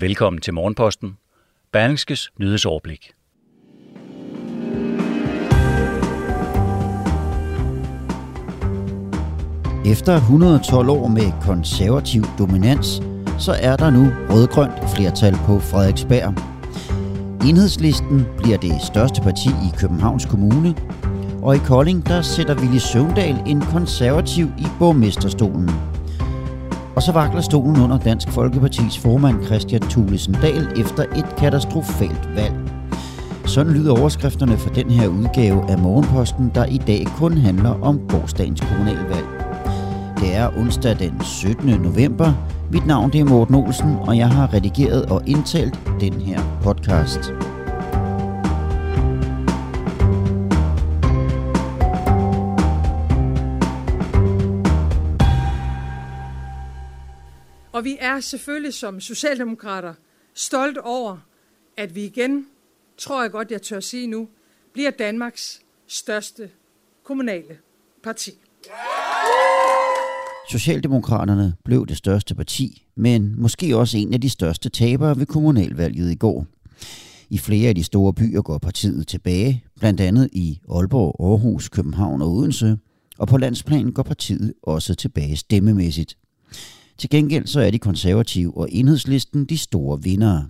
Velkommen til Morgenposten. Berlingskes nyhedsoverblik. Efter 112 år med konservativ dominans, så er der nu rødgrønt flertal på Frederiksberg. Enhedslisten bliver det største parti i Københavns Kommune, og i Kolding der sætter Willy Søvndal en konservativ i borgmesterstolen. Og så vakler stolen under Dansk Folkepartis formand Christian Thulesen Dahl efter et katastrofalt valg. Sådan lyder overskrifterne for den her udgave af Morgenposten, der i dag kun handler om gårdsdagens kommunalvalg. Det er onsdag den 17. november. Mit navn det er Morten Olsen, og jeg har redigeret og indtalt den her podcast. Og vi er selvfølgelig som socialdemokrater stolt over, at vi igen, tror jeg godt, jeg tør sige nu, bliver Danmarks største kommunale parti. Socialdemokraterne blev det største parti, men måske også en af de største tabere ved kommunalvalget i går. I flere af de store byer går partiet tilbage, blandt andet i Aalborg, Aarhus, København og Odense, og på landsplan går partiet også tilbage stemmemæssigt. Til gengæld så er de konservative og enhedslisten de store vindere.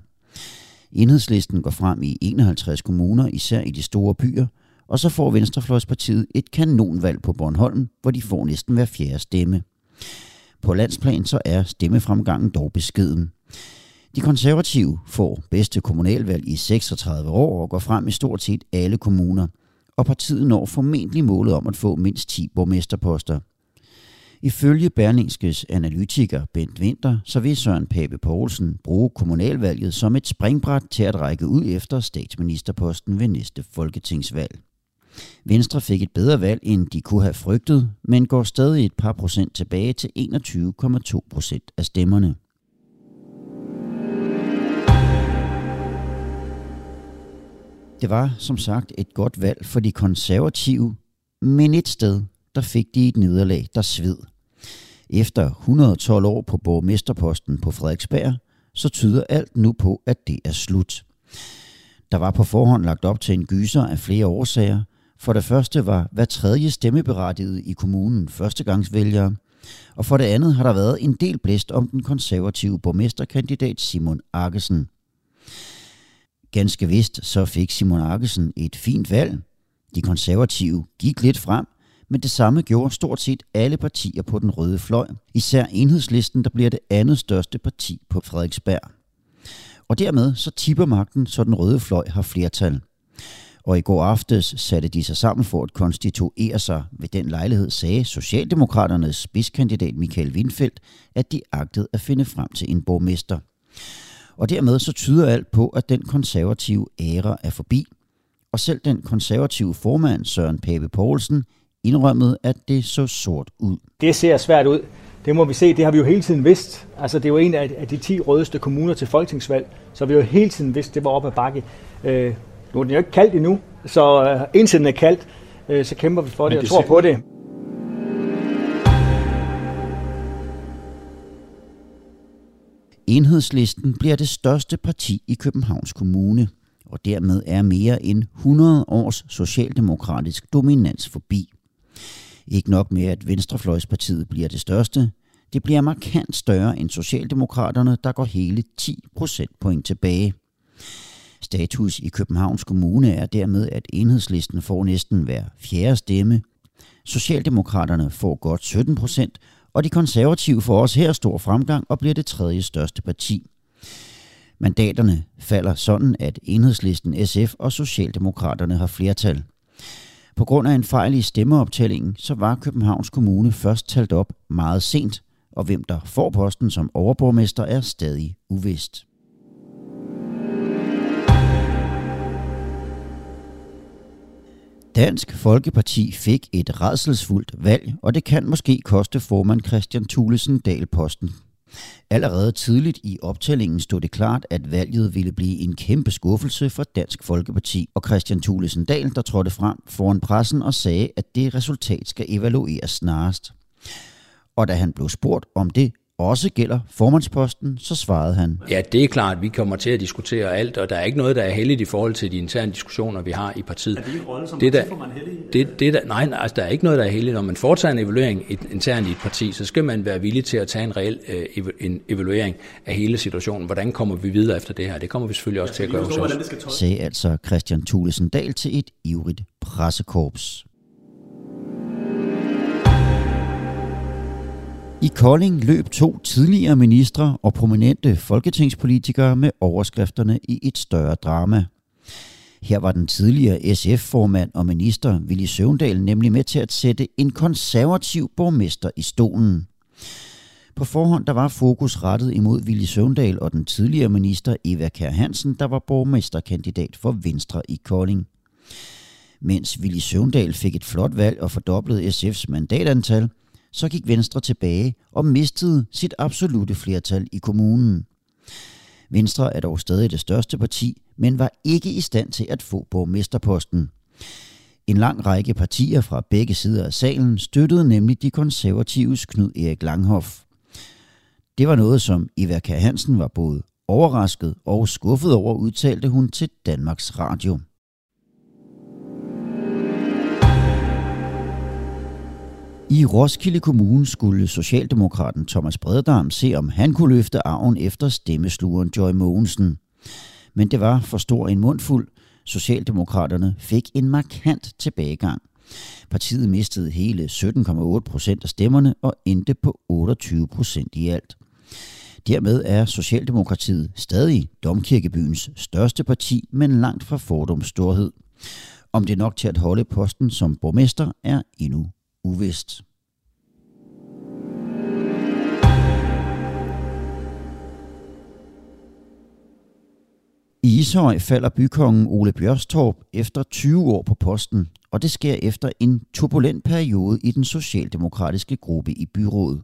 Enhedslisten går frem i 51 kommuner, især i de store byer, og så får Venstrefløjspartiet et kanonvalg på Bornholm, hvor de får næsten hver fjerde stemme. På landsplan så er stemmefremgangen dog beskeden. De konservative får bedste kommunalvalg i 36 år og går frem i stort set alle kommuner, og partiet når formentlig målet om at få mindst 10 borgmesterposter. Ifølge Berlingskes analytiker Bent Winter, så vil Søren Pape Poulsen bruge kommunalvalget som et springbræt til at række ud efter statsministerposten ved næste folketingsvalg. Venstre fik et bedre valg, end de kunne have frygtet, men går stadig et par procent tilbage til 21,2 procent af stemmerne. Det var som sagt et godt valg for de konservative, men et sted, der fik de et nederlag, der sved. Efter 112 år på borgmesterposten på Frederiksberg, så tyder alt nu på, at det er slut. Der var på forhånd lagt op til en gyser af flere årsager. For det første var hver tredje stemmeberettiget i kommunen førstegangsvælgere, og for det andet har der været en del blæst om den konservative borgmesterkandidat Simon Arkesen. Ganske vist så fik Simon Arkesen et fint valg. De konservative gik lidt frem, men det samme gjorde stort set alle partier på den røde fløj. Især enhedslisten, der bliver det andet største parti på Frederiksberg. Og dermed så tipper magten, så den røde fløj har flertal. Og i går aftes satte de sig sammen for at konstituere sig. Ved den lejlighed sagde Socialdemokraternes spidskandidat Michael Windfeldt, at de agtede at finde frem til en borgmester. Og dermed så tyder alt på, at den konservative æra er forbi. Og selv den konservative formand Søren Pape Poulsen indrømmede, at det så sort ud. Det ser svært ud. Det må vi se, det har vi jo hele tiden vidst. Altså, det er jo en af de 10 rødeste kommuner til folketingsvalg, så vi har jo hele tiden vidst, det var op ad bakke. Øh, nu er den jo ikke kaldt endnu, så øh, indtil den er kaldt, øh, så kæmper vi for det, og tror på det. Enhedslisten bliver det største parti i Københavns Kommune, og dermed er mere end 100 års socialdemokratisk dominans forbi. Ikke nok med, at Venstrefløjspartiet bliver det største, det bliver markant større end Socialdemokraterne, der går hele 10 procentpoint tilbage. Status i Københavns Kommune er dermed, at enhedslisten får næsten hver fjerde stemme. Socialdemokraterne får godt 17 procent, og de konservative får også her stor fremgang og bliver det tredje største parti. Mandaterne falder sådan, at enhedslisten SF og Socialdemokraterne har flertal. På grund af en fejl i stemmeoptællingen, så var Københavns Kommune først talt op meget sent, og hvem der får posten som overborgmester er stadig uvist. Dansk Folkeparti fik et redselsfuldt valg, og det kan måske koste formand Christian Thulesen Dahl posten. Allerede tidligt i optællingen stod det klart, at valget ville blive en kæmpe skuffelse for Dansk Folkeparti og Christian Thulesen Dahl, der trådte frem foran pressen og sagde, at det resultat skal evalueres snarest. Og da han blev spurgt om det også gælder formandsposten, så svarede han. Ja, det er klart, at vi kommer til at diskutere alt, og der er ikke noget, der er heldigt i forhold til de interne diskussioner, vi har i partiet. Er det en rolle, som det der, man det, det der, Nej, altså, der er ikke noget, der er heldigt. Når man foretager en evaluering internt i et parti, så skal man være villig til at tage en reel øh, en evaluering af hele situationen. Hvordan kommer vi videre efter det her? Det kommer vi selvfølgelig også ja, til at gøre hos os. Sagde altså Christian Thulesen Dahl til et ivrigt pressekorps. I Kolding løb to tidligere ministre og prominente folketingspolitikere med overskrifterne i et større drama. Her var den tidligere SF-formand og minister Willy Søvndal nemlig med til at sætte en konservativ borgmester i stolen. På forhånd der var fokus rettet imod Willy Søvndal og den tidligere minister Eva Kær Hansen, der var borgmesterkandidat for Venstre i Kolding. Mens Willy Søvndal fik et flot valg og fordoblede SF's mandatantal – så gik Venstre tilbage og mistede sit absolute flertal i kommunen. Venstre er dog stadig det største parti, men var ikke i stand til at få borgmesterposten. En lang række partier fra begge sider af salen støttede nemlig de konservatives Knud Erik Langhoff. Det var noget, som Eva K. Hansen var både overrasket og skuffet over, udtalte hun til Danmarks Radio. I Roskilde Kommune skulle Socialdemokraten Thomas Breddarm se, om han kunne løfte arven efter stemmeslugeren Joy Mogensen. Men det var for stor en mundfuld. Socialdemokraterne fik en markant tilbagegang. Partiet mistede hele 17,8 procent af stemmerne og endte på 28 procent i alt. Dermed er Socialdemokratiet stadig Domkirkebyens største parti, men langt fra fordoms storhed. Om det er nok til at holde posten som borgmester er endnu uvist. I Ishøj falder bykongen Ole Bjørstorp efter 20 år på posten, og det sker efter en turbulent periode i den socialdemokratiske gruppe i byrådet.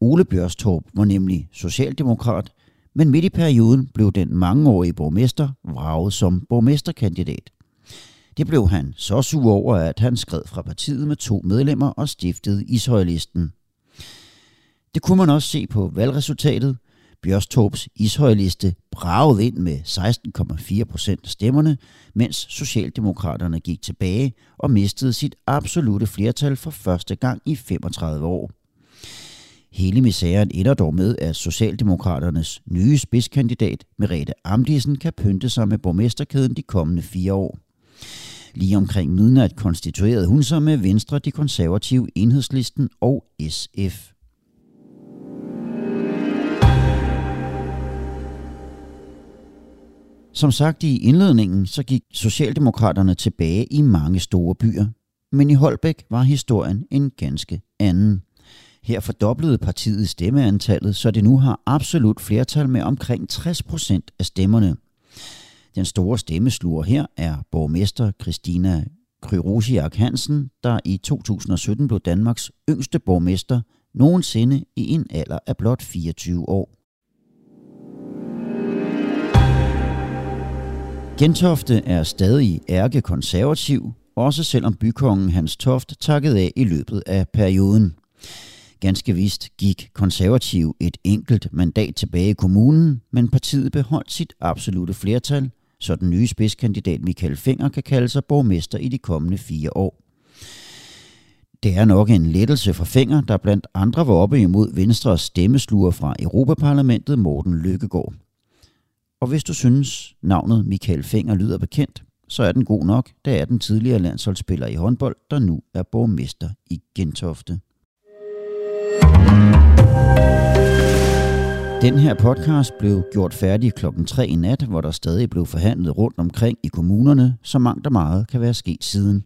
Ole Bjørstorp var nemlig socialdemokrat, men midt i perioden blev den mangeårige borgmester vraget som borgmesterkandidat. Det blev han så sur over, at han skred fra partiet med to medlemmer og stiftede Ishøjlisten. Det kunne man også se på valgresultatet. Bjørstorps Ishøjliste bragede ind med 16,4 procent af stemmerne, mens Socialdemokraterne gik tilbage og mistede sit absolute flertal for første gang i 35 år. Hele misæren ender dog med, at Socialdemokraternes nye spidskandidat, Merete Amdisen, kan pynte sig med borgmesterkæden de kommende fire år. Lige omkring midnat konstituerede hun sig med Venstre, de konservative enhedslisten og SF. Som sagt i indledningen, så gik Socialdemokraterne tilbage i mange store byer. Men i Holbæk var historien en ganske anden. Her fordoblede partiet stemmeantallet, så det nu har absolut flertal med omkring 60 procent af stemmerne. Den store stemmesluger her er borgmester Christina Kryrosiak Hansen, der i 2017 blev Danmarks yngste borgmester nogensinde i en alder af blot 24 år. Gentofte er stadig ærke konservativ, også selvom bykongen Hans Toft takkede af i løbet af perioden. Ganske vist gik konservativ et enkelt mandat tilbage i kommunen, men partiet beholdt sit absolute flertal – så den nye spidskandidat Michael Finger kan kalde sig borgmester i de kommende fire år. Det er nok en lettelse for Finger, der blandt andre var oppe imod Venstres stemmesluger fra Europaparlamentet Morten Lykkegaard. Og hvis du synes, navnet Michael Finger lyder bekendt, så er den god nok, da er den tidligere landsholdsspiller i håndbold, der nu er borgmester i Gentofte. Den her podcast blev gjort færdig klokken 3 i nat, hvor der stadig blev forhandlet rundt omkring i kommunerne, så mangt og meget kan være sket siden.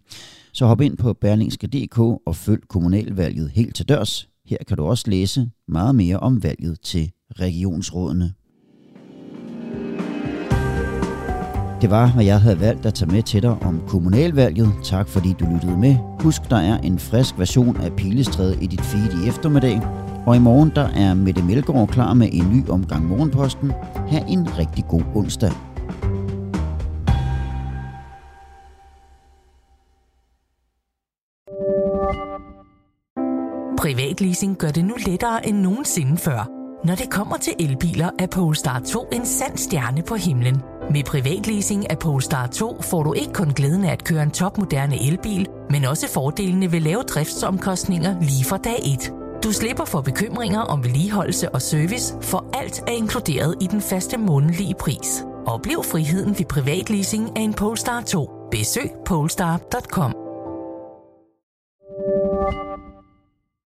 Så hop ind på berlingske.dk og følg kommunalvalget helt til dørs. Her kan du også læse meget mere om valget til regionsrådene. Det var, hvad jeg havde valgt at tage med til dig om kommunalvalget. Tak fordi du lyttede med. Husk, der er en frisk version af Pilestræde i dit feed i eftermiddag. Og i morgen der er Mette Melgaard klar med en ny omgang Morgenposten. Ha' en rigtig god onsdag. Privatleasing gør det nu lettere end nogensinde før. Når det kommer til elbiler, er Polestar 2 en sand stjerne på himlen. Med privatleasing af Polestar 2 får du ikke kun glæden af at køre en topmoderne elbil, men også fordelene ved lave driftsomkostninger lige fra dag 1. Du slipper for bekymringer om vedligeholdelse og service, for alt er inkluderet i den faste månedlige pris. Oplev friheden ved privatleasing af en Polestar 2. Besøg polestar.com.